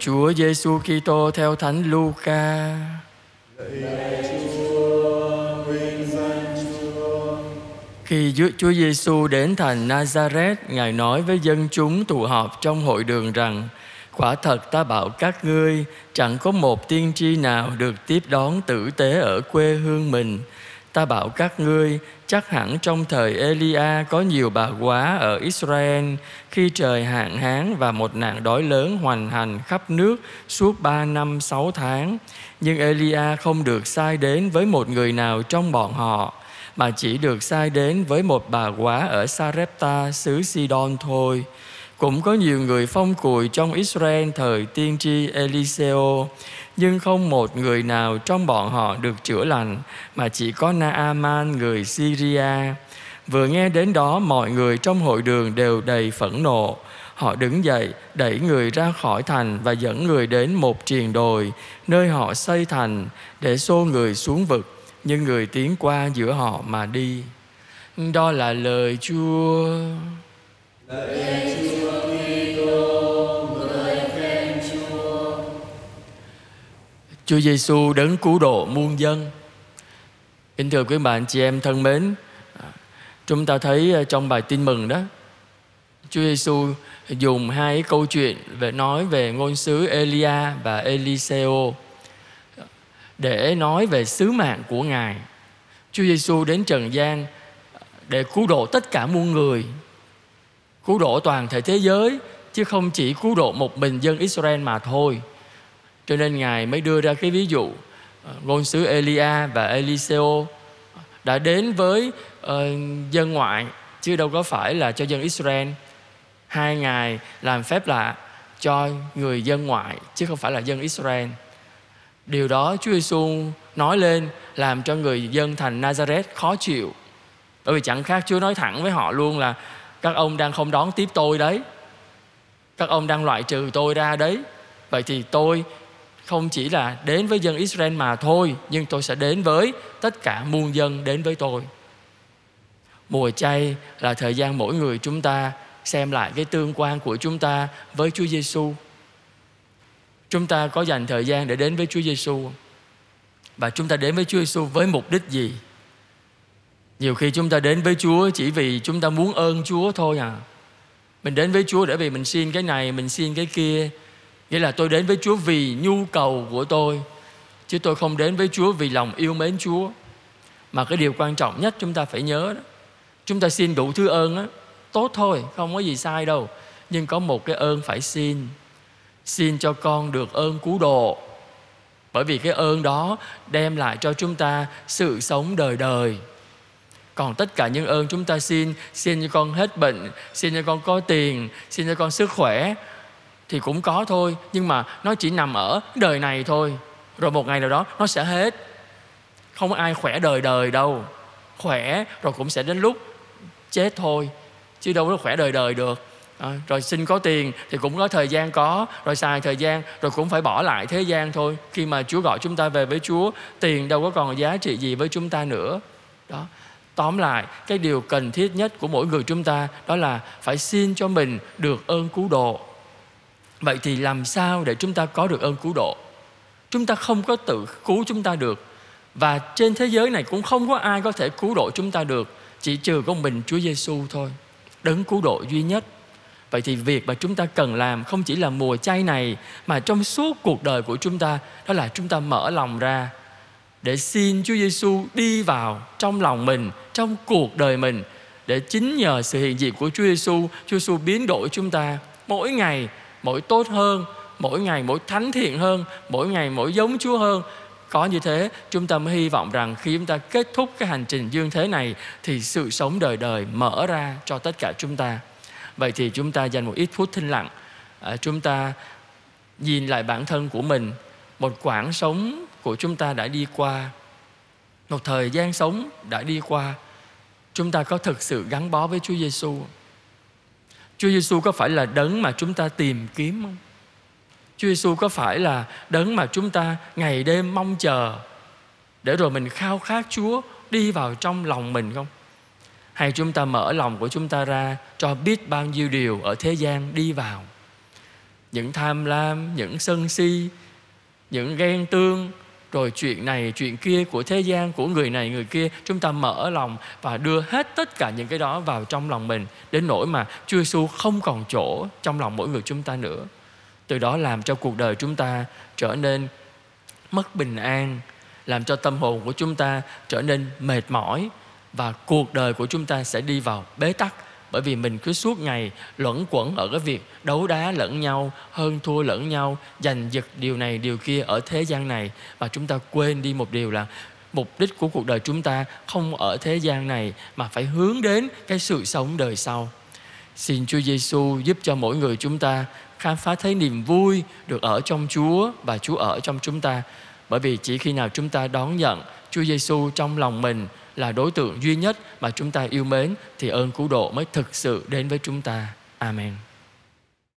Chúa Giêsu Kitô theo Thánh Luca. Khi Chúa Giêsu đến thành Nazareth, Ngài nói với dân chúng tụ họp trong hội đường rằng: Quả thật ta bảo các ngươi, chẳng có một tiên tri nào được tiếp đón tử tế ở quê hương mình. Ta bảo các ngươi, chắc hẳn trong thời Elia có nhiều bà quá ở Israel khi trời hạn hán và một nạn đói lớn hoành hành khắp nước suốt ba năm sáu tháng. Nhưng Elia không được sai đến với một người nào trong bọn họ, mà chỉ được sai đến với một bà quá ở Sarepta, xứ Sidon thôi. Cũng có nhiều người phong cùi trong Israel thời tiên tri Eliseo, nhưng không một người nào trong bọn họ được chữa lành, mà chỉ có Naaman người Syria. Vừa nghe đến đó, mọi người trong hội đường đều đầy phẫn nộ. Họ đứng dậy, đẩy người ra khỏi thành và dẫn người đến một triền đồi, nơi họ xây thành, để xô người xuống vực. Nhưng người tiến qua giữa họ mà đi. Đó là lời Chúa. Lời Chúa. Chúa Giêsu đấng cứu độ muôn dân. Kính thưa quý bạn chị em thân mến, chúng ta thấy ờ, trong bài tin mừng đó, Chúa Giêsu dùng hai câu chuyện về nói về ngôn sứ Elia và Eliseo để nói về sứ mạng của Ngài. Chúa Giêsu đến trần gian để cứu độ tất cả muôn người, cứu độ toàn thể thế giới chứ không chỉ cứu độ một mình dân Israel mà thôi. Cho nên Ngài mới đưa ra cái ví dụ ờ, ngôn sứ Elia và Eliseo đã đến với uh, dân ngoại chứ đâu có phải là cho dân Israel. Hai ngài làm phép lạ cho người dân ngoại chứ không phải là dân Israel. Điều đó Chúa Giêsu nói lên làm cho người dân thành Nazareth khó chịu. Bởi vì chẳng khác Chúa nói thẳng với họ luôn là các ông đang không đón tiếp tôi đấy. Các ông đang loại trừ tôi ra đấy. Vậy thì tôi không chỉ là đến với dân Israel mà thôi, nhưng tôi sẽ đến với tất cả muôn dân đến với tôi. Mùa chay là thời gian mỗi người chúng ta xem lại cái tương quan của chúng ta với Chúa Giêsu chúng ta có dành thời gian để đến với Chúa Giêsu và chúng ta đến với Chúa Giêsu với mục đích gì? Nhiều khi chúng ta đến với Chúa chỉ vì chúng ta muốn ơn Chúa thôi à. Mình đến với Chúa để vì mình xin cái này, mình xin cái kia. Nghĩa là tôi đến với Chúa vì nhu cầu của tôi Chứ tôi không đến với Chúa vì lòng yêu mến Chúa. Mà cái điều quan trọng nhất chúng ta phải nhớ đó Chúng ta xin đủ thứ ơn á Tốt thôi, không có gì sai đâu. Nhưng có một cái ơn phải xin Xin cho con được ơn cứu độ. Bởi vì cái ơn đó đem lại cho chúng ta sự sống đời đời. Còn tất cả những ơn chúng ta xin Xin cho con hết bệnh Xin cho con có tiền Xin cho con sức khỏe thì cũng có thôi nhưng mà nó chỉ nằm ở đời này thôi. Rồi một ngày nào đó nó sẽ hết. Không có ai khỏe đời đời đâu. Khỏe rồi cũng sẽ đến lúc chết thôi chứ đâu có khỏe đời đời được. À, rồi xin có tiền thì cũng có thời gian có rồi xài thời gian rồi cũng phải bỏ lại thế gian thôi. Khi mà chúa gọi chúng ta về với chúa tiền đâu có còn giá trị gì với chúng ta nữa. Đó. Tóm lại cái điều cần thiết nhất của mỗi người chúng ta đó là phải xin cho mình được ơn cứu độ vậy thì làm sao để chúng ta có được ơn cứu độ? Chúng ta không có tự cứu chúng ta được. Và trên thế giới này cũng không có ai có thể cứu độ chúng ta được, chỉ trừ có mình Chúa Giêsu thôi. Đấng cứu độ duy nhất. Vậy thì việc mà chúng ta cần làm không chỉ là mùa chay này, mà trong suốt cuộc đời của chúng ta, đó là chúng ta mở lòng ra để xin Chúa Giêsu đi vào trong lòng mình, trong cuộc đời mình, để chính nhờ sự hiện diện của Chúa Giêsu Chúa Giêsu biến đổi chúng ta mỗi ngày mỗi tốt hơn mỗi ngày mỗi thánh thiện hơn mỗi ngày mỗi giống chúa hơn. Có như thế chúng ta mới hy vọng rằng khi chúng ta kết thúc cái hành trình dương thế này thì sự sống đời đời mở ra cho tất cả chúng ta. Vậy thì chúng ta dành một ít phút thinh lặng à, chúng ta nhìn lại bản thân của mình một quãng sống của chúng ta đã đi qua một thời gian sống đã đi qua. Chúng ta có thực sự gắn bó với Chúa Giêsu Chúa Giêsu có phải là đấng mà chúng ta tìm kiếm không? Chúa Giêsu có phải là đấng mà chúng ta ngày đêm mong chờ để rồi mình khao khát Chúa đi vào trong lòng mình không? Hay chúng ta mở lòng của chúng ta ra cho biết bao nhiêu điều ở thế gian đi vào? những tham lam, những sân si, những ghen tương rồi chuyện này, chuyện kia của thế gian, của người này, người kia, chúng ta mở lòng và đưa hết tất cả những cái đó vào trong lòng mình, đến nỗi mà Chúa Giêsu không còn chỗ trong lòng mỗi người chúng ta nữa. Từ đó làm cho cuộc đời chúng ta trở nên mất bình an, làm cho tâm hồn của chúng ta trở nên mệt mỏi và cuộc đời của chúng ta sẽ đi vào bế tắc bởi vì mình cứ suốt ngày luẩn quẩn ở cái việc đấu đá lẫn nhau, hơn thua lẫn nhau, giành giật điều này, điều kia ở thế gian này. Và chúng ta quên đi một điều là mục đích của cuộc đời chúng ta không ở thế gian này mà phải hướng đến cái sự sống đời sau. Xin Chúa Giêsu giúp cho mỗi người chúng ta khám phá thấy niềm vui được ở trong Chúa và Chúa ở trong chúng ta. Bởi vì chỉ khi nào chúng ta đón nhận Chúa Giêsu trong lòng mình là đối tượng duy nhất mà chúng ta yêu mến, thì ơn cứu độ mới thực sự đến với chúng ta. Amen.